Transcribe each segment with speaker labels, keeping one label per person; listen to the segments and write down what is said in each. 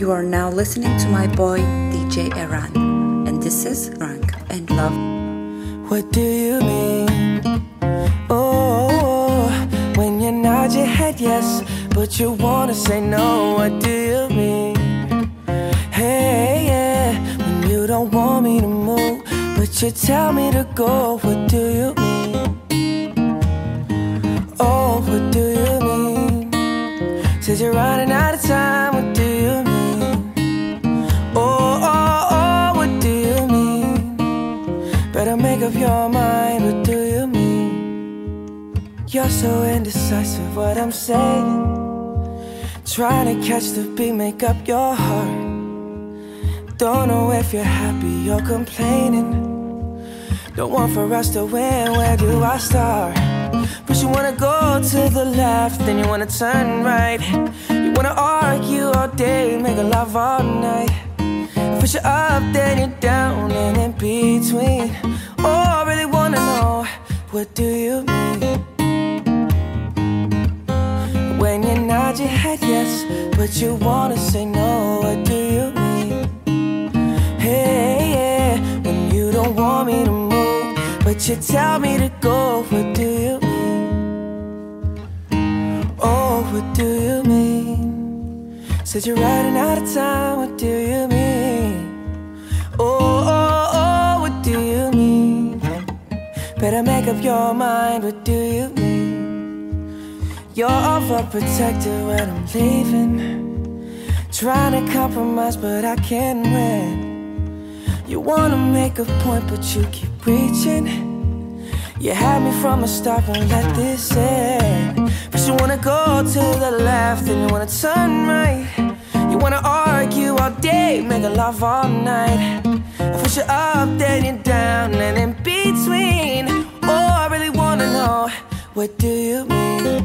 Speaker 1: You are now listening to my boy DJ R'AN, and this is Rank and Love.
Speaker 2: What do you mean? Oh, when you nod your head yes, but you wanna say no. What do you mean? Hey, yeah, when you don't want me to move, but you tell me to go. What do you mean? Oh, what do you mean? Says you're running out of time. Make up your mind. What do you mean? You're so indecisive. What I'm saying. Trying to catch the beat, make up your heart. Don't know if you're happy or complaining. Don't want for us to win, where do I start? But you wanna go to the left, then you wanna turn right. You wanna argue all day, make a love all night. Push you up, then you're down, and in between. Oh, I really wanna know, what do you mean? When you nod your head yes, but you wanna say no, what do you mean? Hey, yeah, when you don't want me to move, but you tell me to go, what do you mean? Oh, what do you mean? Said you're running out of time, what do you mean? Better make up your mind, what do you mean? You're overprotected when I'm leaving. Trying to compromise, but I can't win. You wanna make a point, but you keep reaching. You had me from the start, won't let this end. But you wanna go to the left, and you wanna turn right. You wanna argue all day, make a love all night. I push you up, then you're down, and in between. Know, what do you mean?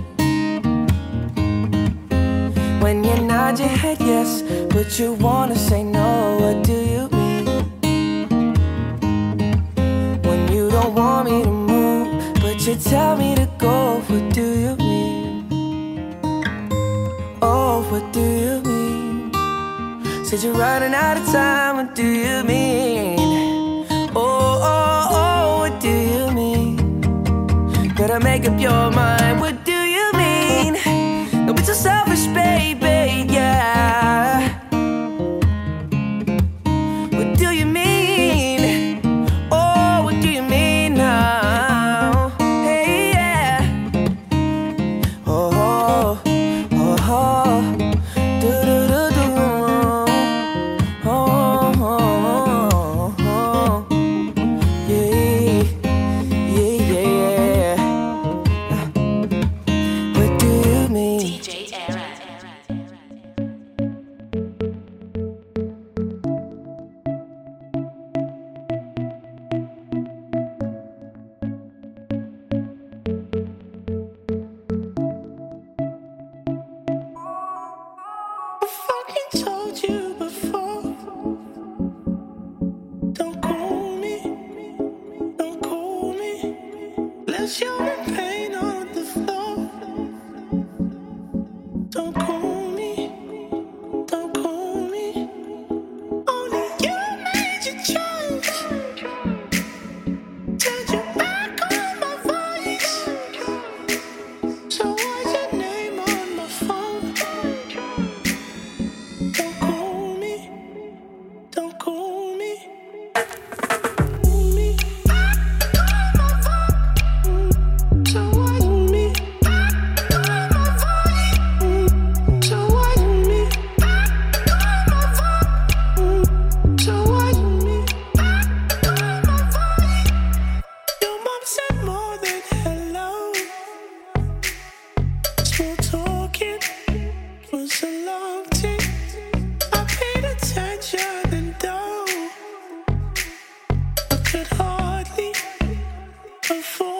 Speaker 2: When you nod your head yes, but you wanna say no, what do you mean? When you don't want me to move, but you tell me to go, what do you mean? Oh, what do you mean? Said you're running out of time, what do you mean? Better make up your mind, could hardly afford.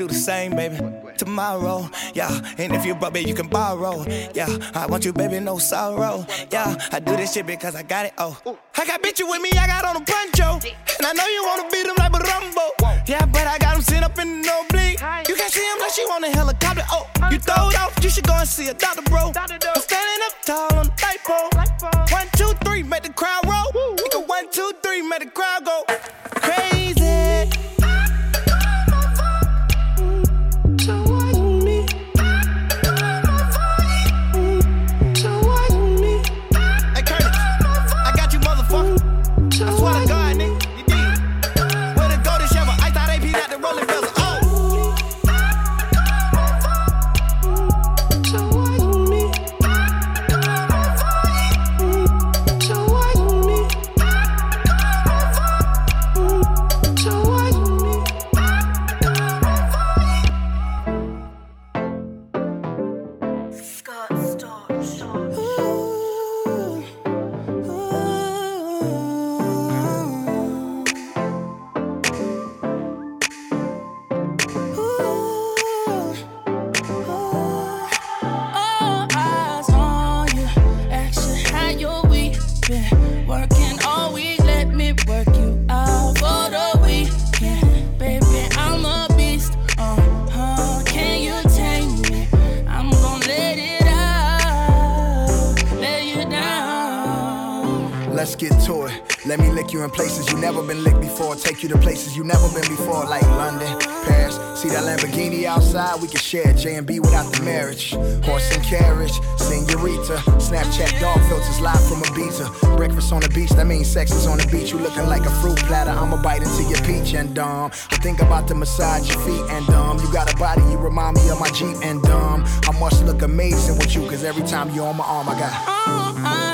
Speaker 2: do
Speaker 3: the same, baby. Tomorrow, yeah. And if you broke, baby, you can borrow, yeah. I want you, baby, no sorrow, yeah. I do this shit because I got it, oh. I got bitches with me, I got on a poncho. And I know you wanna beat them like a Rumbo. Yeah, but I got them sit up in the no bleed. You can see him like she on a helicopter, oh. You throw it off, you should go and see a doctor, bro. I'm standing up tall on the light pole. One, two, three, make the crowd roll. Nigga, one, two, three, make the crowd go.
Speaker 4: dumb. I think about to massage your feet and dumb. You got a body, you remind me of my Jeep and dumb. I must look amazing with you, cause every time you're on my arm, I got.
Speaker 5: Uh, uh.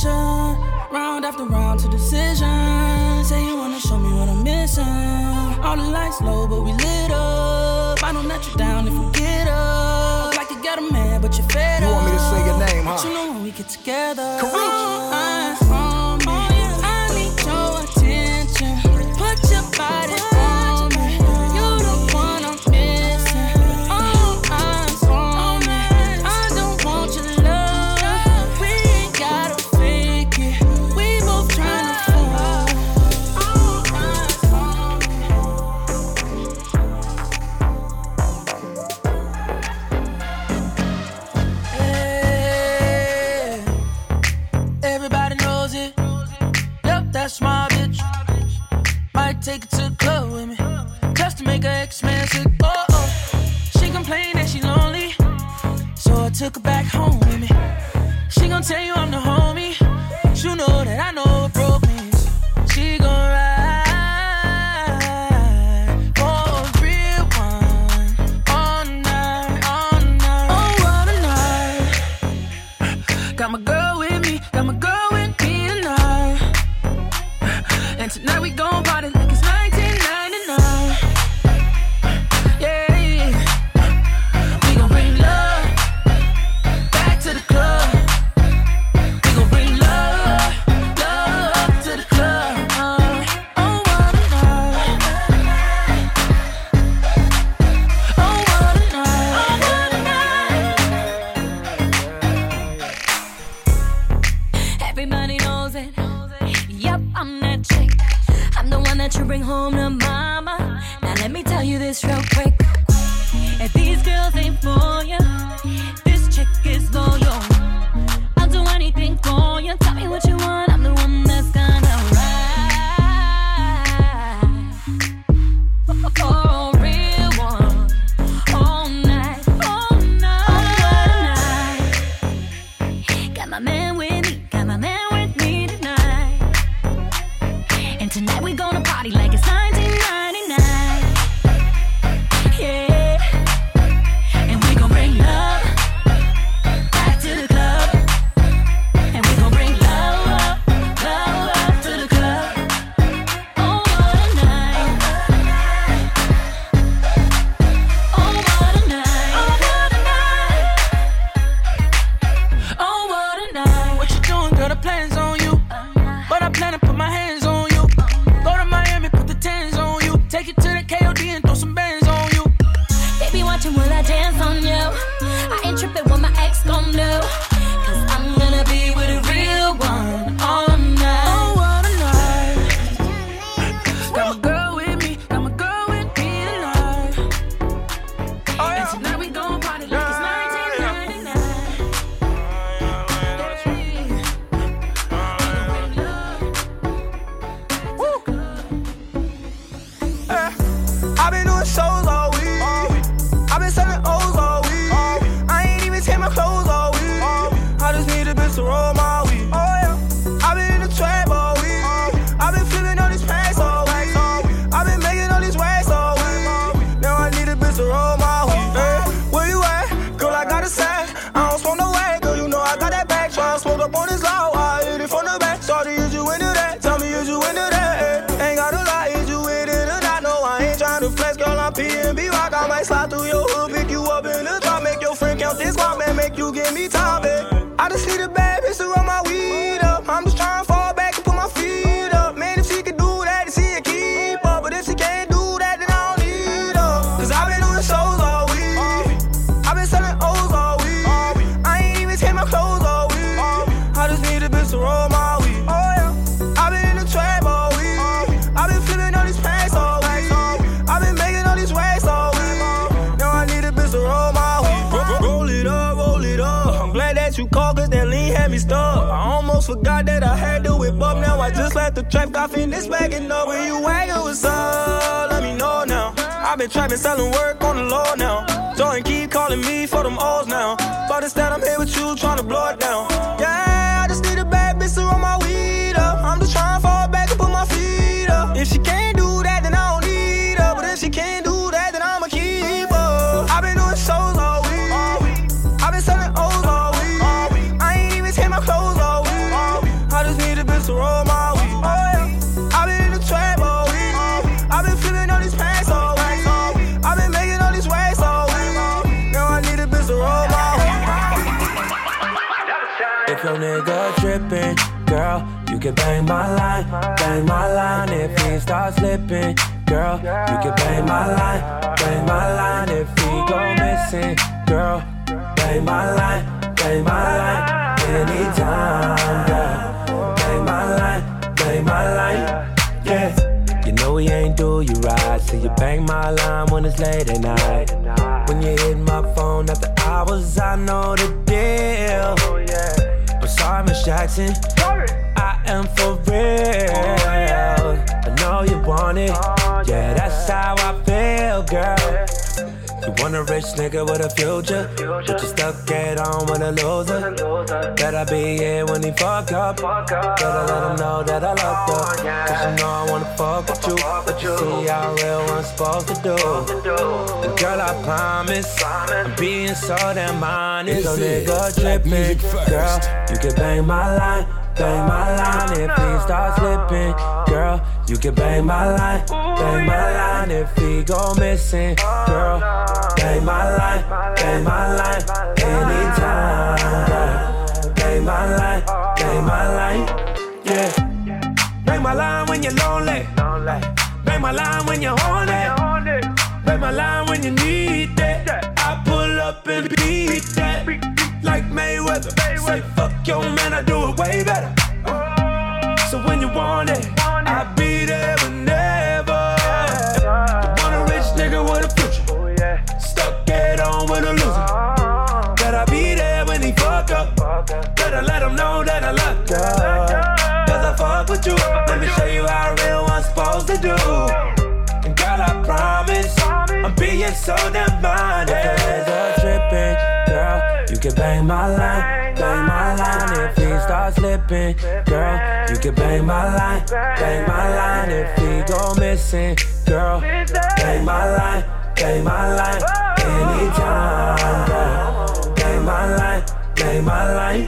Speaker 5: picture. Round after round to decisions. Say you wanna show me what I'm missing. All the lights low, but we lit up. I don't let you down if we get up. Like you got a man, but you're fed up.
Speaker 4: You want me to say your name, huh?
Speaker 5: But you know when we get together. my man with me, got my man me
Speaker 6: top, I just see the bad bitch to run my weed I just left the trap, got finished bagging up. When you wagging, what's up? Let me know now. I've been trapping, selling work on the low now. Jordan keep calling me for them O's now. But instead, I'm here with you, trying to blow it down.
Speaker 7: Can bang my line, bang my line. If he start slipping, girl, you can bang my line, bang my line. If he go missing, girl, bang my line, bang my line. Anytime, girl, bang my line, bang my line. Yeah. You know he ain't do you right, so you bang my line when it's late at night. When you hit my phone after hours, I know the deal. I'm sorry, Miss Jackson. Am for real. I know you want it. Yeah, that's how I feel, girl. You want a rich nigga with a future, but you stuck at home with a loser. Better be here when he fuck up. Better let him know that I love you. Cause you know I wanna fuck with you. But you see how real one's supposed to do. And girl, I promise, I'm being so damn honest. No nigga tripping, girl. You can bang my line. Bang my line if he starts slipping, girl. You can bang my line, bang my line if he go missing, girl. Bang my line, bang my line, anytime, girl. Bang my line, bang my line, yeah. Bang my line when you're lonely, bang my line when you're horny, bang my line when you need that. I pull up and beat that like Mayweather. Say your man, I do it way better. So when you want it, I'll be there whenever. Want a rich nigga with a future, stuck at home with a loser. Better be there when he fuck up. Better let him know that I love ya. Cause I fuck with you. Let me show you how a real one's supposed to do. And girl, I promise, I'm being so damn slipping, girl, you can bang my line, bang my line. If he go missing, girl, bang my line, bang my line. Anytime, girl, bang my line, bang my line.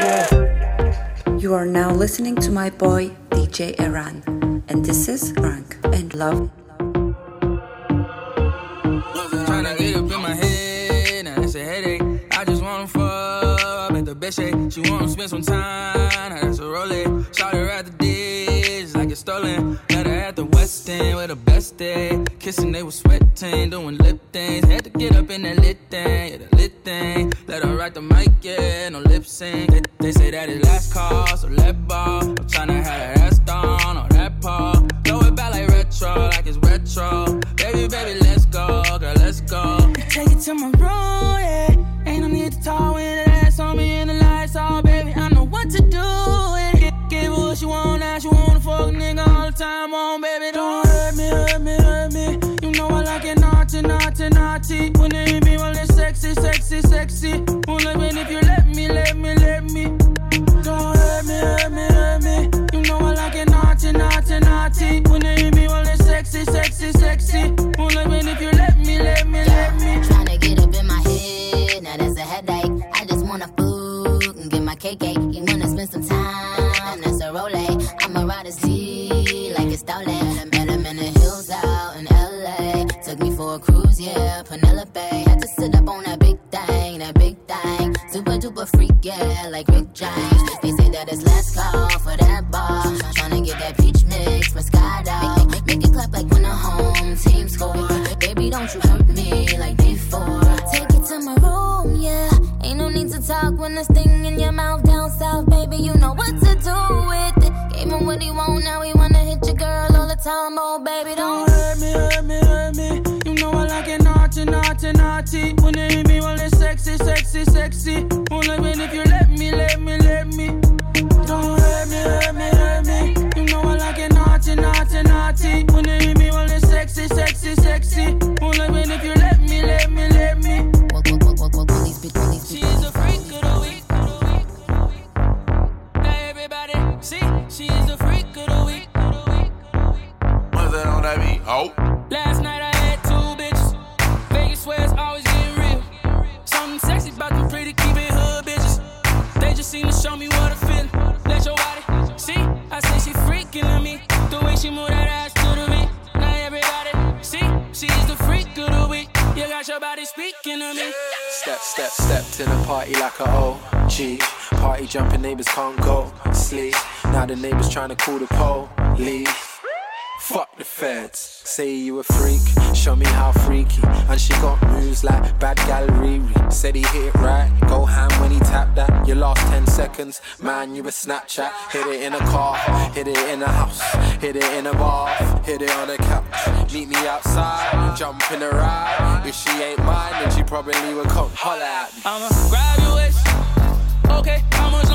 Speaker 7: Yeah.
Speaker 1: You are now listening to my boy DJ R'AN, and this is Rank and Love.
Speaker 5: Shake. Eh? She wanna spend some time, now that's a roll Shout her at the dish, like it's stolen. Met her at the West End with the best day. Kissing, they was sweating, doing lip things. Had to get up in that lit thing, yeah, the lit thing. Let her write the mic, yeah, no lip sync. They, they say that it last call, so let ball. I'm tryna have that ass down on that paw. Throw it back like retro, like it's retro. Baby, baby, let's go, girl, let's go. Take it to my room, yeah. Ain't no need to talk ass on me in the to the
Speaker 8: party like a OG. Party jumping neighbors can't go sleep. Now the neighbors trying to call the police. Fuck the feds. Say you a freak, show me how freaky. And she got moves like bad gal Riri. Said he hit it right, go ham when he tapped that. Your last 10 seconds, man, you a Snapchat. Hit it in a car, hit it in a house, hit it in a bar, hit it on a couch. Meet me outside, jump in the ride. If she ain't mine, then she probably would come holler at me.
Speaker 5: I'ma grab waist. Okay, how much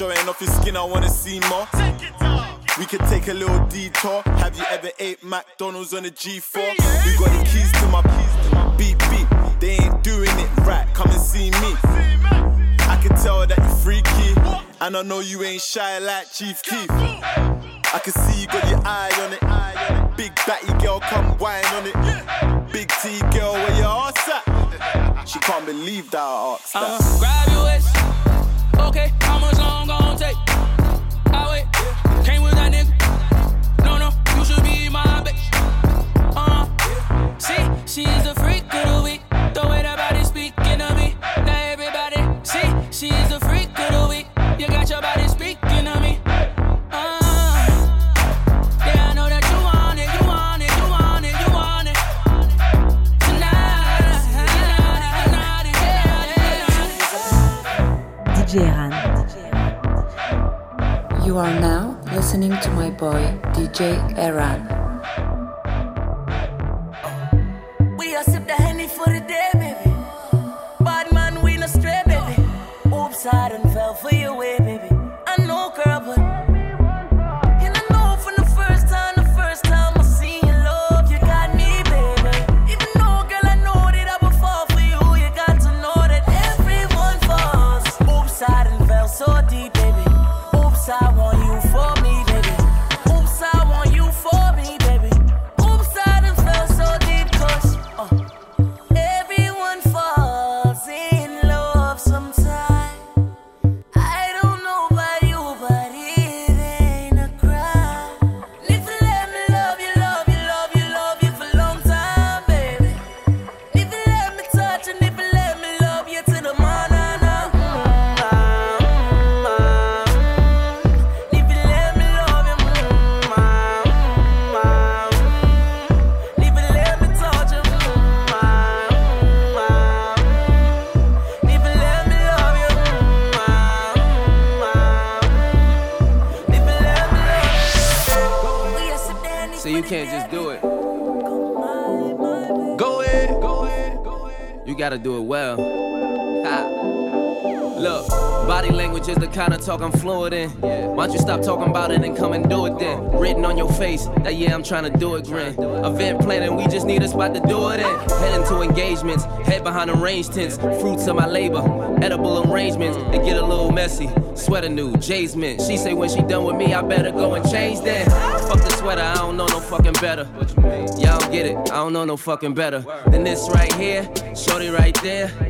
Speaker 9: Showing off your skin, I wanna see more. We could take a little detour. Have you ever ate McDonald's on a G4? We got the keys to my beep beep. They ain't doing it right. Come and see me. I can tell that you're freaky, and I know you ain't shy like Chief Keef. I can see you got your eye on it. Big batty girl, come whine on it. Big T girl, where your ass at? She can't believe that I asked that.
Speaker 5: I'ma grab your waist. Okay, how much long gon' take? I wait. Came with You
Speaker 1: are now listening to my boy DJ
Speaker 8: R'AN. I'm fluent in. Why don't you stop talking about it and come and do it then? Written on your face that yeah, I'm trying to do it, grin. Event planning, we just need a spot to do it in. Heading to engagements, head behind the range tents. Fruits of my labor, edible arrangements. They get a little messy.
Speaker 10: Sweater new, Jay's mint. She say when she done with me, I better go and change that. Fuck the sweater, I don't know no fucking better. Y'all get it, I don't know no fucking better than this right here. Shorty right there.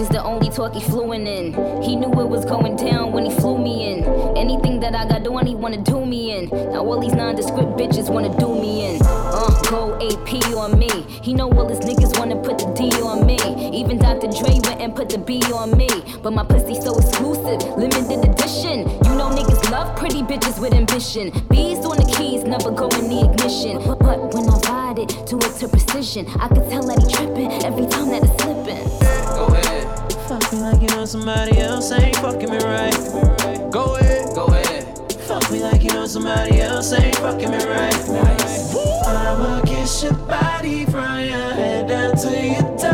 Speaker 11: is the only talk he fluent in. He knew it was going down when he flew me in. Anything that I got done, he wanna do me in. Now all these nondescript bitches wanna do me in. Uh, go AP on me. He know all his niggas wanna put the D on me. Even Dr. Dre went and put the B on me. But my pussy so exclusive, limited edition. You know niggas love pretty bitches with ambition. Bees on the keys, never go in the ignition. But, when I ride it, do it to precision. I could tell that he tripping every time that it's slipping.
Speaker 10: Go ahead.
Speaker 12: Fuck me like you know somebody else ain't fucking me right.
Speaker 10: Go ahead. Go ahead.
Speaker 12: Fuck me like you know somebody else ain't fucking me right.
Speaker 10: Nice.
Speaker 12: I'ma kiss your body from your head down to your toes.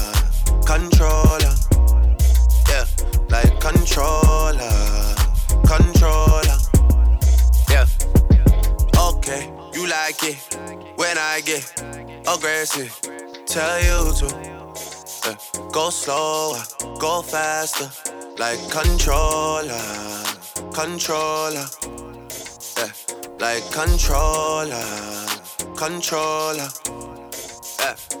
Speaker 13: controller. Yeah, like controller, controller. Yeah. Okay, you like it when I get aggressive. Tell you to go slower, go faster, like controller, controller. Yeah, like controller, controller. Yeah.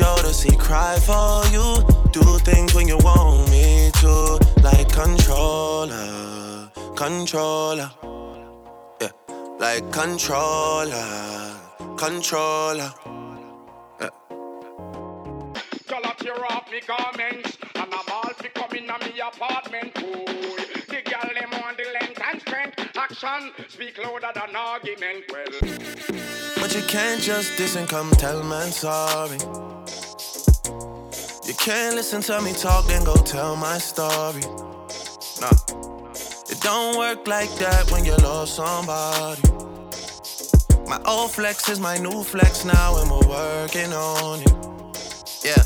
Speaker 13: Jodeci cry for you. Do things when you want me to. Like controller, controller. Yeah, like controller, controller. Yeah.
Speaker 14: Girl, I tear off me garments And I'm all fi come in me apartment Ooh, The girl them on the length and strength Action speak louder than argument Well,
Speaker 13: But you can't just diss and come tell man sorry. Can't listen to me talk, then go tell my story. Nah, it don't work like that when you love somebody. My old flex is my new flex now, and we're working on it. Yeah,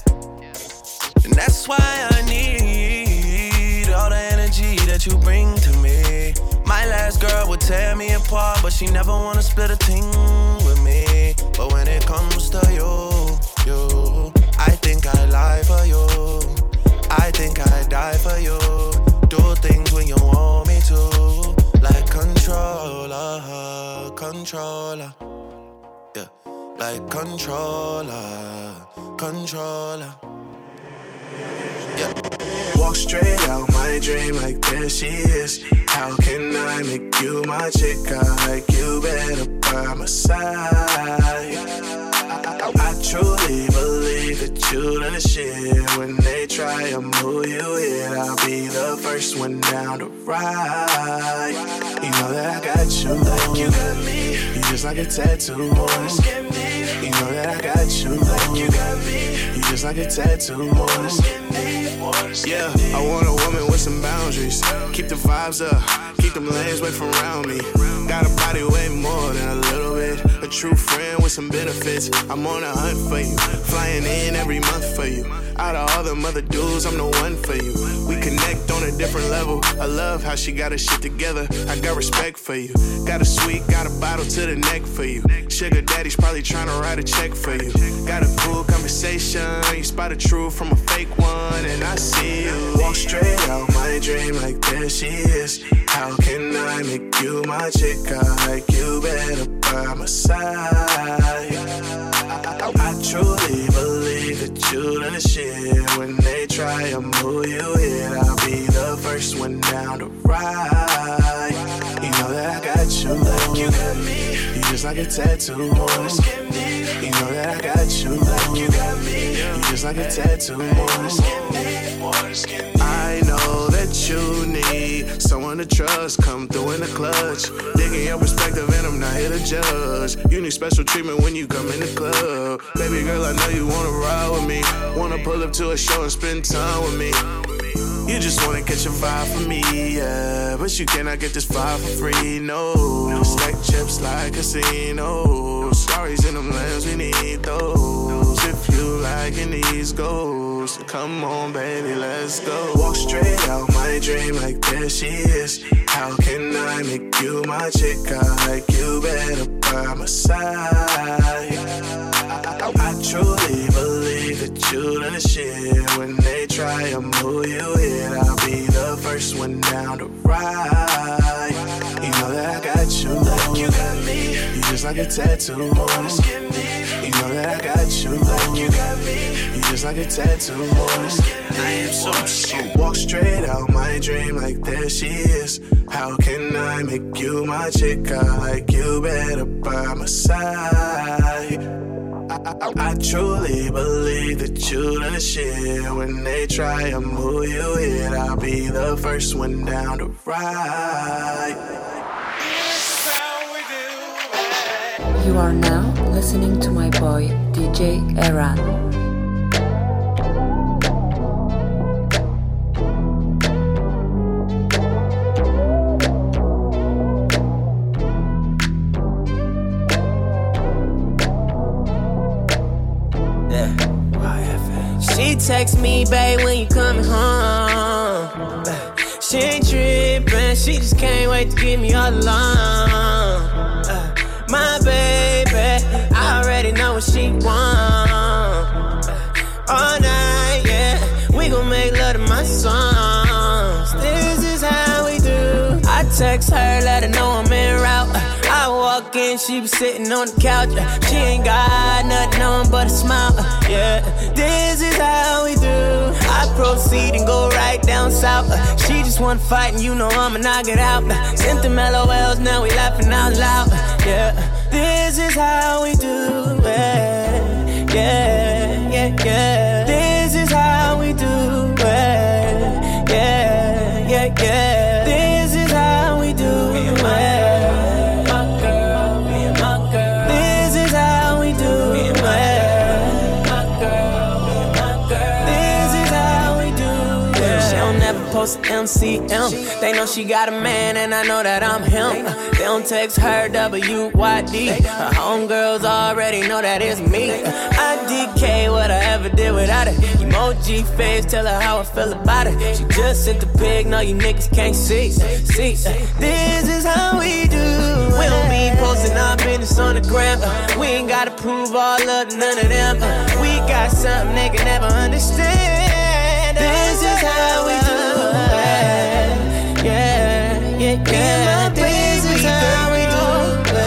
Speaker 13: and that's why I need all the energy that you bring to me. My last girl would tear me apart, but she never wanna split a thing with me. But when it comes to you, you, I think I lie for you. I think I die for you. Do things when you want me to, like controller, controller. Yeah, like controller, controller. Yeah.
Speaker 15: Walk straight out my dream like there she is. How can I make you my chick? I like you better by my side. I truly believe that you done the shit. When they try to move you here, I'll be the first one down to ride. You know that I got you. Like you got me. You just like a tattoo. You know that I got you. Like you got me. You just like a tattoo. On me Yeah, I want a woman with some boundaries. Keep the vibes up, keep them lanes away from around me. Got a body way more than a little bit. True friend with some benefits. I'm on a hunt for you, flying in every month for you. Out of all them other dudes, I'm the one for you. We connect on a different level. I love how she got her shit together. I got respect for you. Got a sweet, got a bottle to the neck for you. Sugar daddy's probably trying to write a check for you. Got a cool conversation. You spot a true from a fake one, and I see you. Walk straight out my dream like there she is. How can I make you my chick? I like you better by my side. I, truly believe that you done shit. When they try to move you here, I'll be the first one down to ride. You know that I got you. Like you got me. You just like a tattoo. You know that I got you. Like you got me. You just like a tattoo. More. I know that you need someone to trust. Come through in the clutch. Digging your perspective, and I'm not here to judge. You need special treatment when you come in the club. Baby girl, I know you wanna ride with me. Wanna pull up to a show and spend time with me. You just wanna catch a vibe from me, yeah. But you cannot get this vibe for free, no. Stack chips like casinos. Stories in them lands, we need those. If you liking these goals, come on, baby, let's go. Walk straight out my dream like there she is. How can I make you my chick? I like you better by my side. I, truly believe that you done shit. When they try to move you here, I'll be the first one down to ride. You know that I got you. Like you got me. You just like a tattoo. You know that I got you. You got me. You just like a tattoo. I am so shit. Walk straight out my dream like there she is. How can I make you my chick? I like you better by my side. I, I, I truly believe that you the shit. When they try move you here, I'll be the first one down to ride.
Speaker 1: You are now listening to my boy DJ R'AN.
Speaker 8: She text me, babe, when you coming home. She ain't trippin', she just can't wait to give me all alone. Uh, my baby, I already know what she want. All night, yeah, we gon' make love to my songs. This is how we do. I text her, let her know I'm en route. I walk in, she be sitting on the couch. She ain't got nothing on but a smile. Yeah, this is how we do. I proceed and go right down south. She just wanna fight, and you know I'ma knock it out. Sent them LOLs, now we laughing out loud. Yeah, this is how we do it. Yeah, yeah, yeah. Post MCM. They know she got a man, and I know that I'm him. They don't text her WYD. Her homegirls already know that it's me. I what I ever did without it. Emoji face, tell her how I feel about it. She just sent the pig, no, you niggas can't see. See, this is how we do. We don't be posting our business on the gram. We ain't gotta prove all of none of them. We got something they can never understand. This is how we do it. Yeah, yeah, yeah. This is how we do it.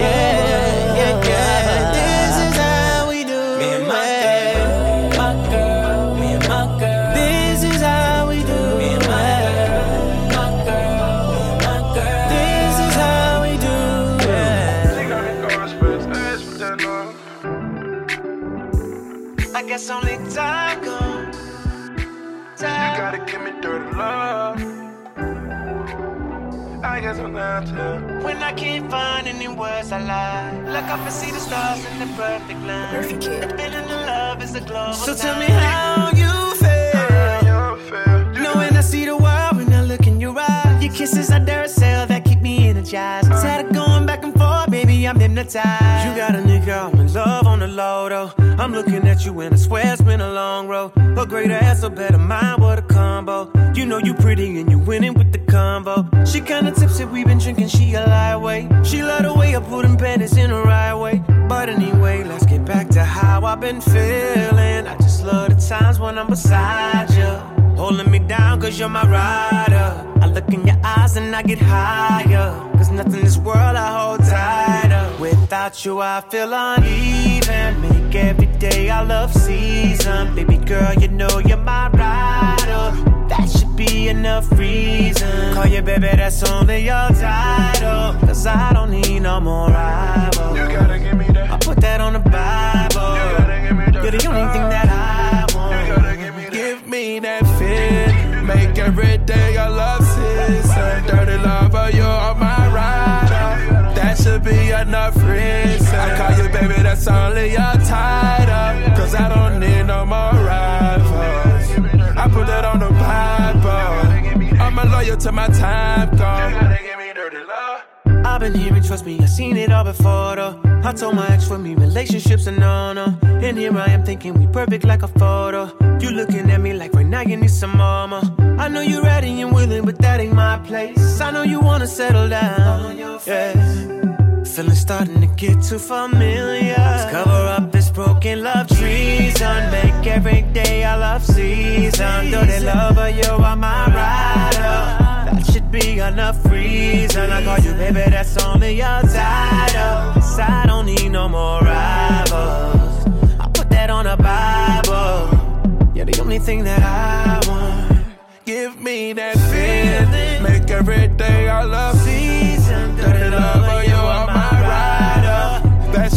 Speaker 8: Yeah, yeah, yeah. This is how we do it. Me and my girl, my girl, me and my girl. This is how we do it. Me and my girl, my girl, me and my girl. This is how we do it.
Speaker 14: I guess only time gon'
Speaker 16: You gotta give me dirty love. I guess I'm not to.
Speaker 14: When I can't find any words I lie. Look up and see the stars in the perfect line. Perfect kid. The feeling of love is a global So tell me how you feel. Knowing I see the world when I look in your eyes. Your kisses are Duracell that keep me energized. Tired of going back and forth, baby, I'm hypnotized.
Speaker 12: You got a nigga, I'm in love on the low though. I'm looking at you and I swear it's been a long road. A greater ass, a better mind, what a combo. You know you pretty and you winning with the combo. She kinda tipsy, we been drinking, she a lightweight. She love the way I put them panties in the right way. But anyway, let's get back to how I've been feeling. I just love the times when I'm beside you. Holding me down cause you're my rider. I look in your eyes and I get higher. Nothing in this world I hold tighter. Without you, I feel uneven. Make every day I love season. Baby girl, you know you're my rider. That should be enough reason. Call you baby, that's only your title. Cause I don't need no more rivals. You gotta give me that. I put that on the Bible. You gotta give me that. You're the only thing that I want. You gotta give me that.
Speaker 16: Give me that fit. Make every that's only your title. Cause I don't need no more rivals. I put that on the Bible. I'm a loyal to my time, gone.
Speaker 12: I've been hearing, trust me, I've seen it all before though. I told my ex for me, relationships are no no. And here I am thinking we perfect like a photo. You looking at me like right now you need some mama. I know you're ready and willing, but that ain't my place. I know you wanna settle down. Yeah. Feeling starting to get too familiar. Let's cover up this broken love treason. Make every day a love season. Though they love her, you are my rider. That should be enough reason. I call you baby, that's only your title. 'Cause I don't need no more rivals. I put that on a Bible. You're the only thing that I want.
Speaker 16: Give me that feeling. Make every day I love
Speaker 12: season.
Speaker 16: Dirty my rider.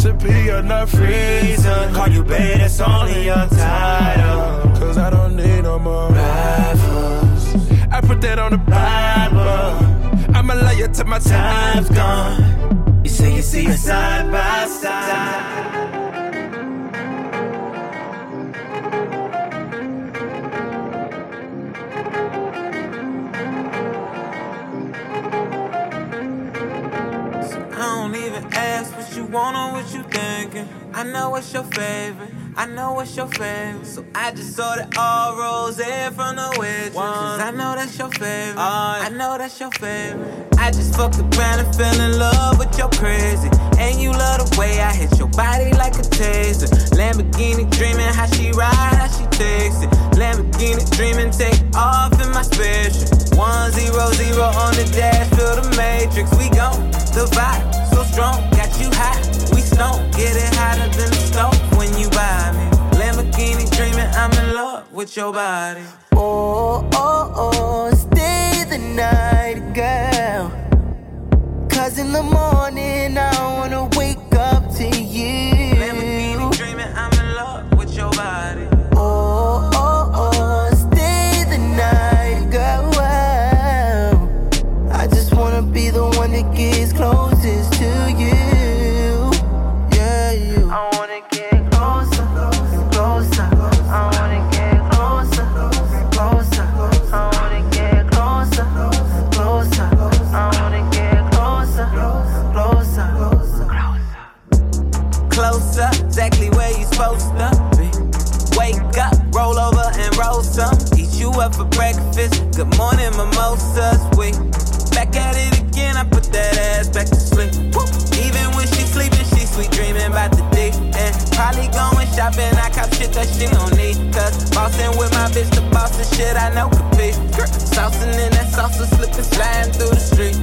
Speaker 16: Should be enough reason.
Speaker 12: Call you baby, that's only your title.
Speaker 16: Cause I don't need no more
Speaker 12: rivals.
Speaker 16: I put that on the Bible. I'm a liar to my
Speaker 12: Time's gone. You say you see us side by side.
Speaker 14: What you want or what you thinking. I know what's your favorite. I know what's your favorite. So I just ordered all rose in from the waitress. Cause I know that's your favorite. I know that's your favorite. I just fucked around and fell in love with your crazy. And you love the way I hit your body like a taser. Lamborghini dreaming how she ride, how she takes it. Lamborghini dreaming, take off in my special. One zero zero on the dash, feel the matrix. We gone, the vibe so strong, you hot. We stone, get it hotter than the stove when you buy me. Lamborghini dreaming, I'm in love with your body.
Speaker 17: Oh, oh, oh, stay the night, girl. Cause in the morning I wanna up
Speaker 14: for breakfast. Good morning, mimosas. We back at it again. I put that ass back to sleep. Woo. Even when she sleeping, she sweet dreaming about the day. And probably going shopping. I cop shit that she don't need. Cause bossing with my bitch, the boss of shit I know could be. Saucing in that salsa, slipping, sliding through the street.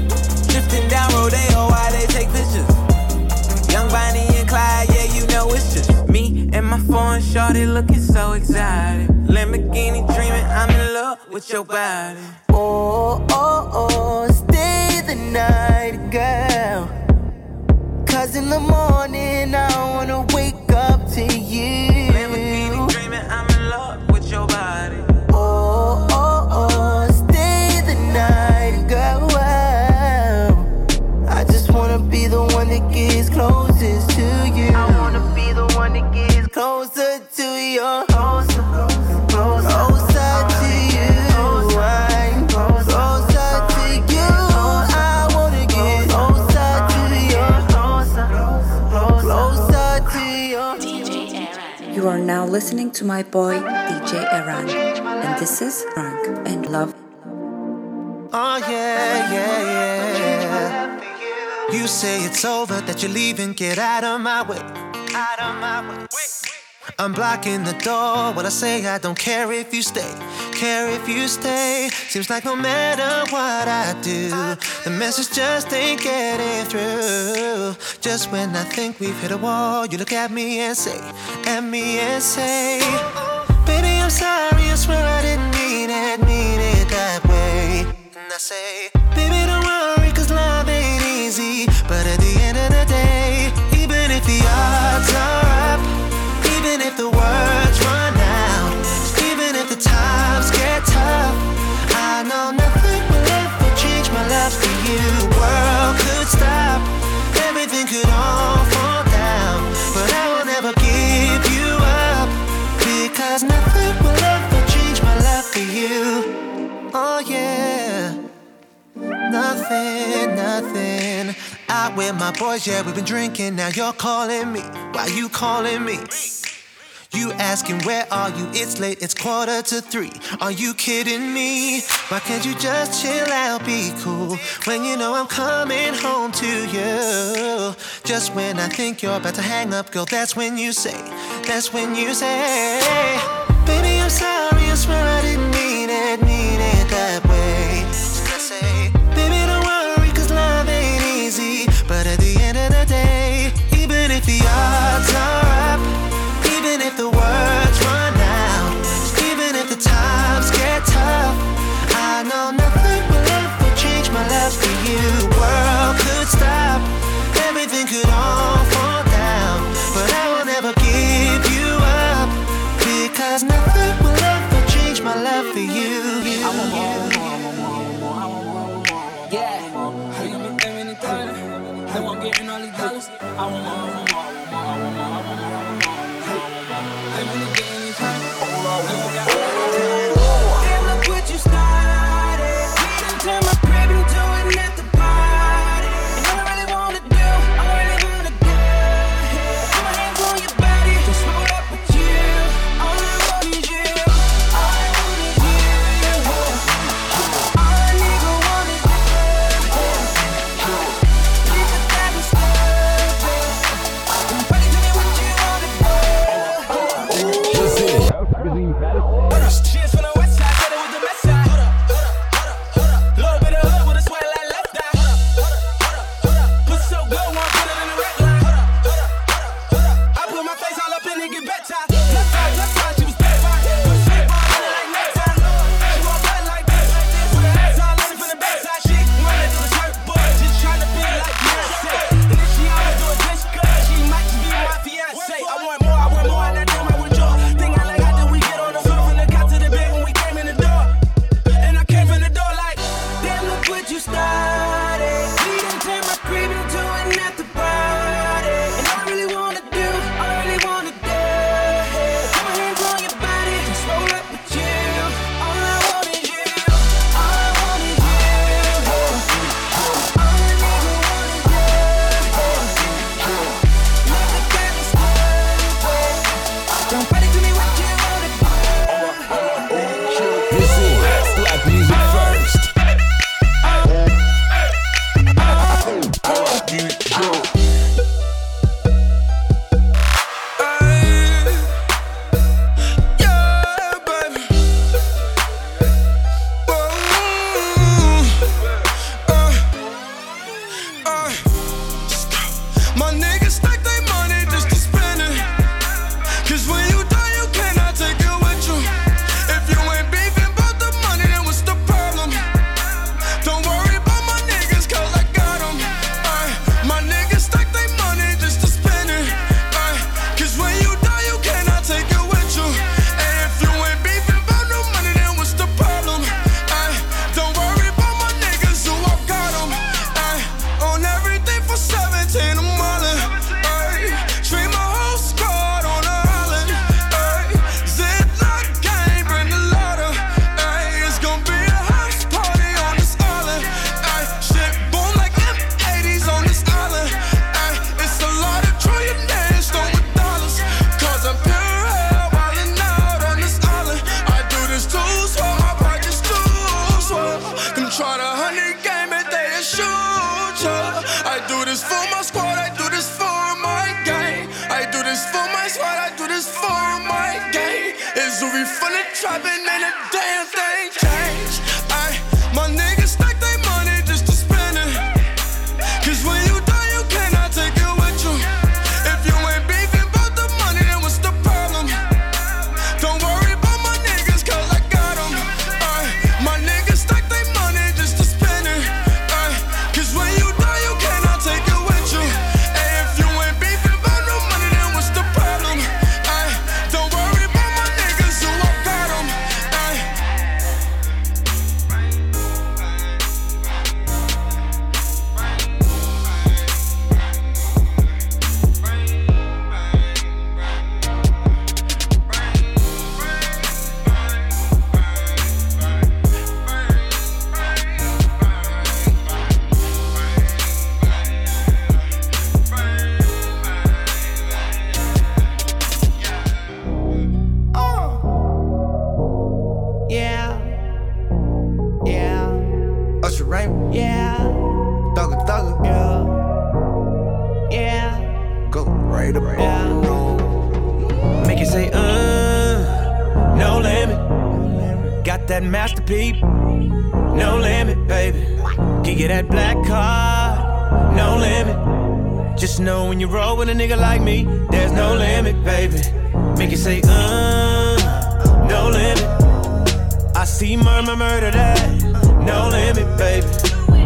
Speaker 14: Drifting down Rodeo while they take pictures. Young Bonnie and Clyde, yeah, you know it's just me and my foreign shorty looking so exotic. Lamborghini dreaming, I'm in love with your body.
Speaker 17: Oh, oh, oh, stay the night, girl. Cause in the morning I wanna wake
Speaker 1: listening to my boy DJ R'AN, and this is Frank and Love.
Speaker 18: Oh, yeah, yeah, yeah. You say it's over, that you're leaving, get out of my way. Out of my way. I'm blocking the door. What I say, I don't care if you stay. Care if you stay. Seems like no matter what I do, the message just ain't getting through. Just when I think we've hit a wall, you look at me and say, at me and say, Baby, I'm sorry. I swear I didn't mean it, mean it that way. And I say, Nothing, nothing. Out with my boys, yeah, we've been drinking. Now you're calling me. Why you calling me? You asking where are you? It's late, it's quarter to three. Are you kidding me? Why can't you just chill out, be cool? When you know I'm coming home to you. Just when I think you're about to hang up, girl, that's when you say, that's when you say, Baby, I'm sorry, I swear I didn't mean it,
Speaker 19: dollars.
Speaker 16: Uri from the trap and a damn thing changed. Ay, my niggas that Master P. No
Speaker 7: limit, baby. Give you that black card. No limit. Just know when you roll with a nigga like me, there's no limit, baby. Make it say, uh, no limit. I see murmur murder that. No limit, baby.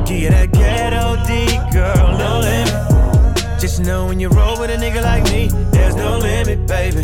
Speaker 7: Give you that ghetto D, girl. No limit. Just know when you roll with a nigga like me, there's no limit, baby.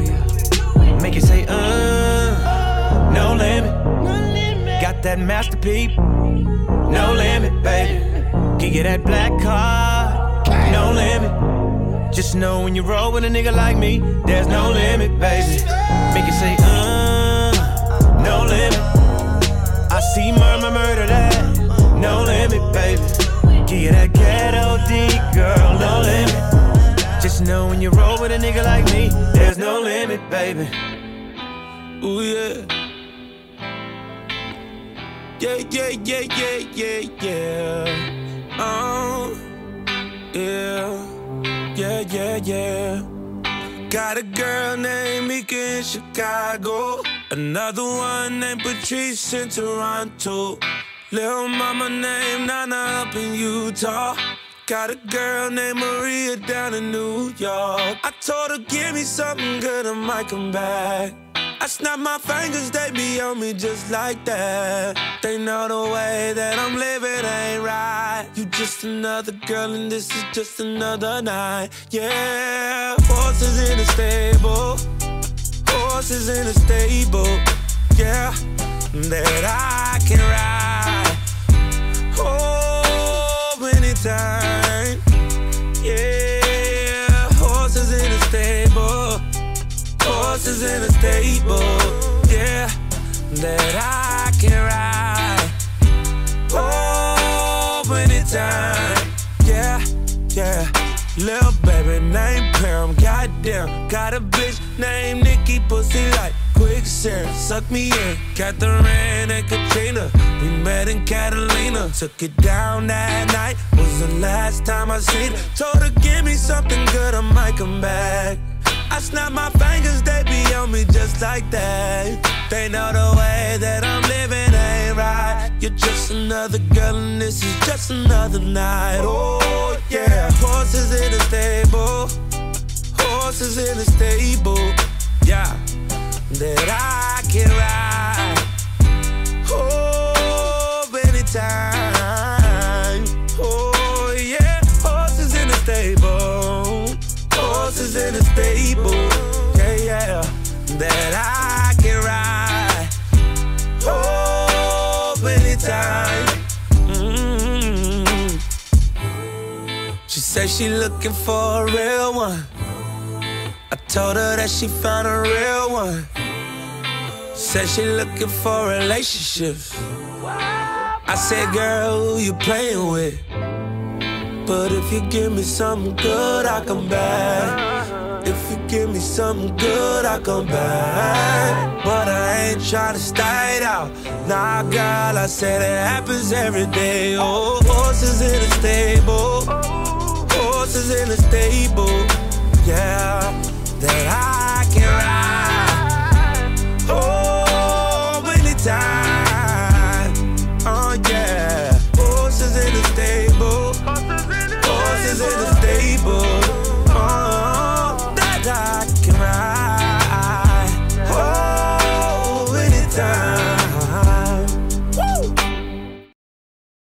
Speaker 7: Make it say, uh, no limit. Got that Master P, no limit, baby. Give you that black card, no limit. Just know when you roll with a nigga like me, there's no limit, baby. Make it say, uh, no limit. I see murmur murder that, no limit, baby. Give you that ghetto D, girl, no limit. Just know when you roll with a nigga like me, there's no limit, baby. Ooh yeah. Yeah, yeah, yeah, yeah, yeah, yeah. Oh, yeah. Yeah, yeah, yeah. Got a girl named Mika in Chicago. Another one named Patrice in Toronto. Little mama named Nana up in Utah. Got a girl named Maria down in New York. I told her, give me something good, I might come back. I snap my fingers, they be on me just like that. They know the way that I'm living ain't right. You just another girl, and this is just another night. Yeah, horses in a stable, horses in a stable. Yeah, that I can ride. Oh, anytime. Yeah, horses in a stable, yeah, that I can ride. Oh, anytime, yeah, yeah. Little baby named Pam, goddamn. Got a bitch named Nikki, pussy like quicksand. Suck me in, Catherine and Katrina. We met in Catalina, took it down that night. Was the last time I seen her. Told her, give me something good, I might come back. I snap my fingers, they be on me just like that. They know the way that I'm living ain't right. You're just another girl, and this is just another night. Oh, yeah. Horses in a stable, horses in a stable, yeah. That I can ride. Mm-hmm. She looking for a real one. I told her that she found a real one. Said she looking for relationships. I said, girl, who you playing with? But if you give me something good, I come back. If you give me something good, I come back. But I ain't trying to start out. Nah, girl, I said it happens every day. Oh, horses in the stable. Horses in the stable. Yeah, that I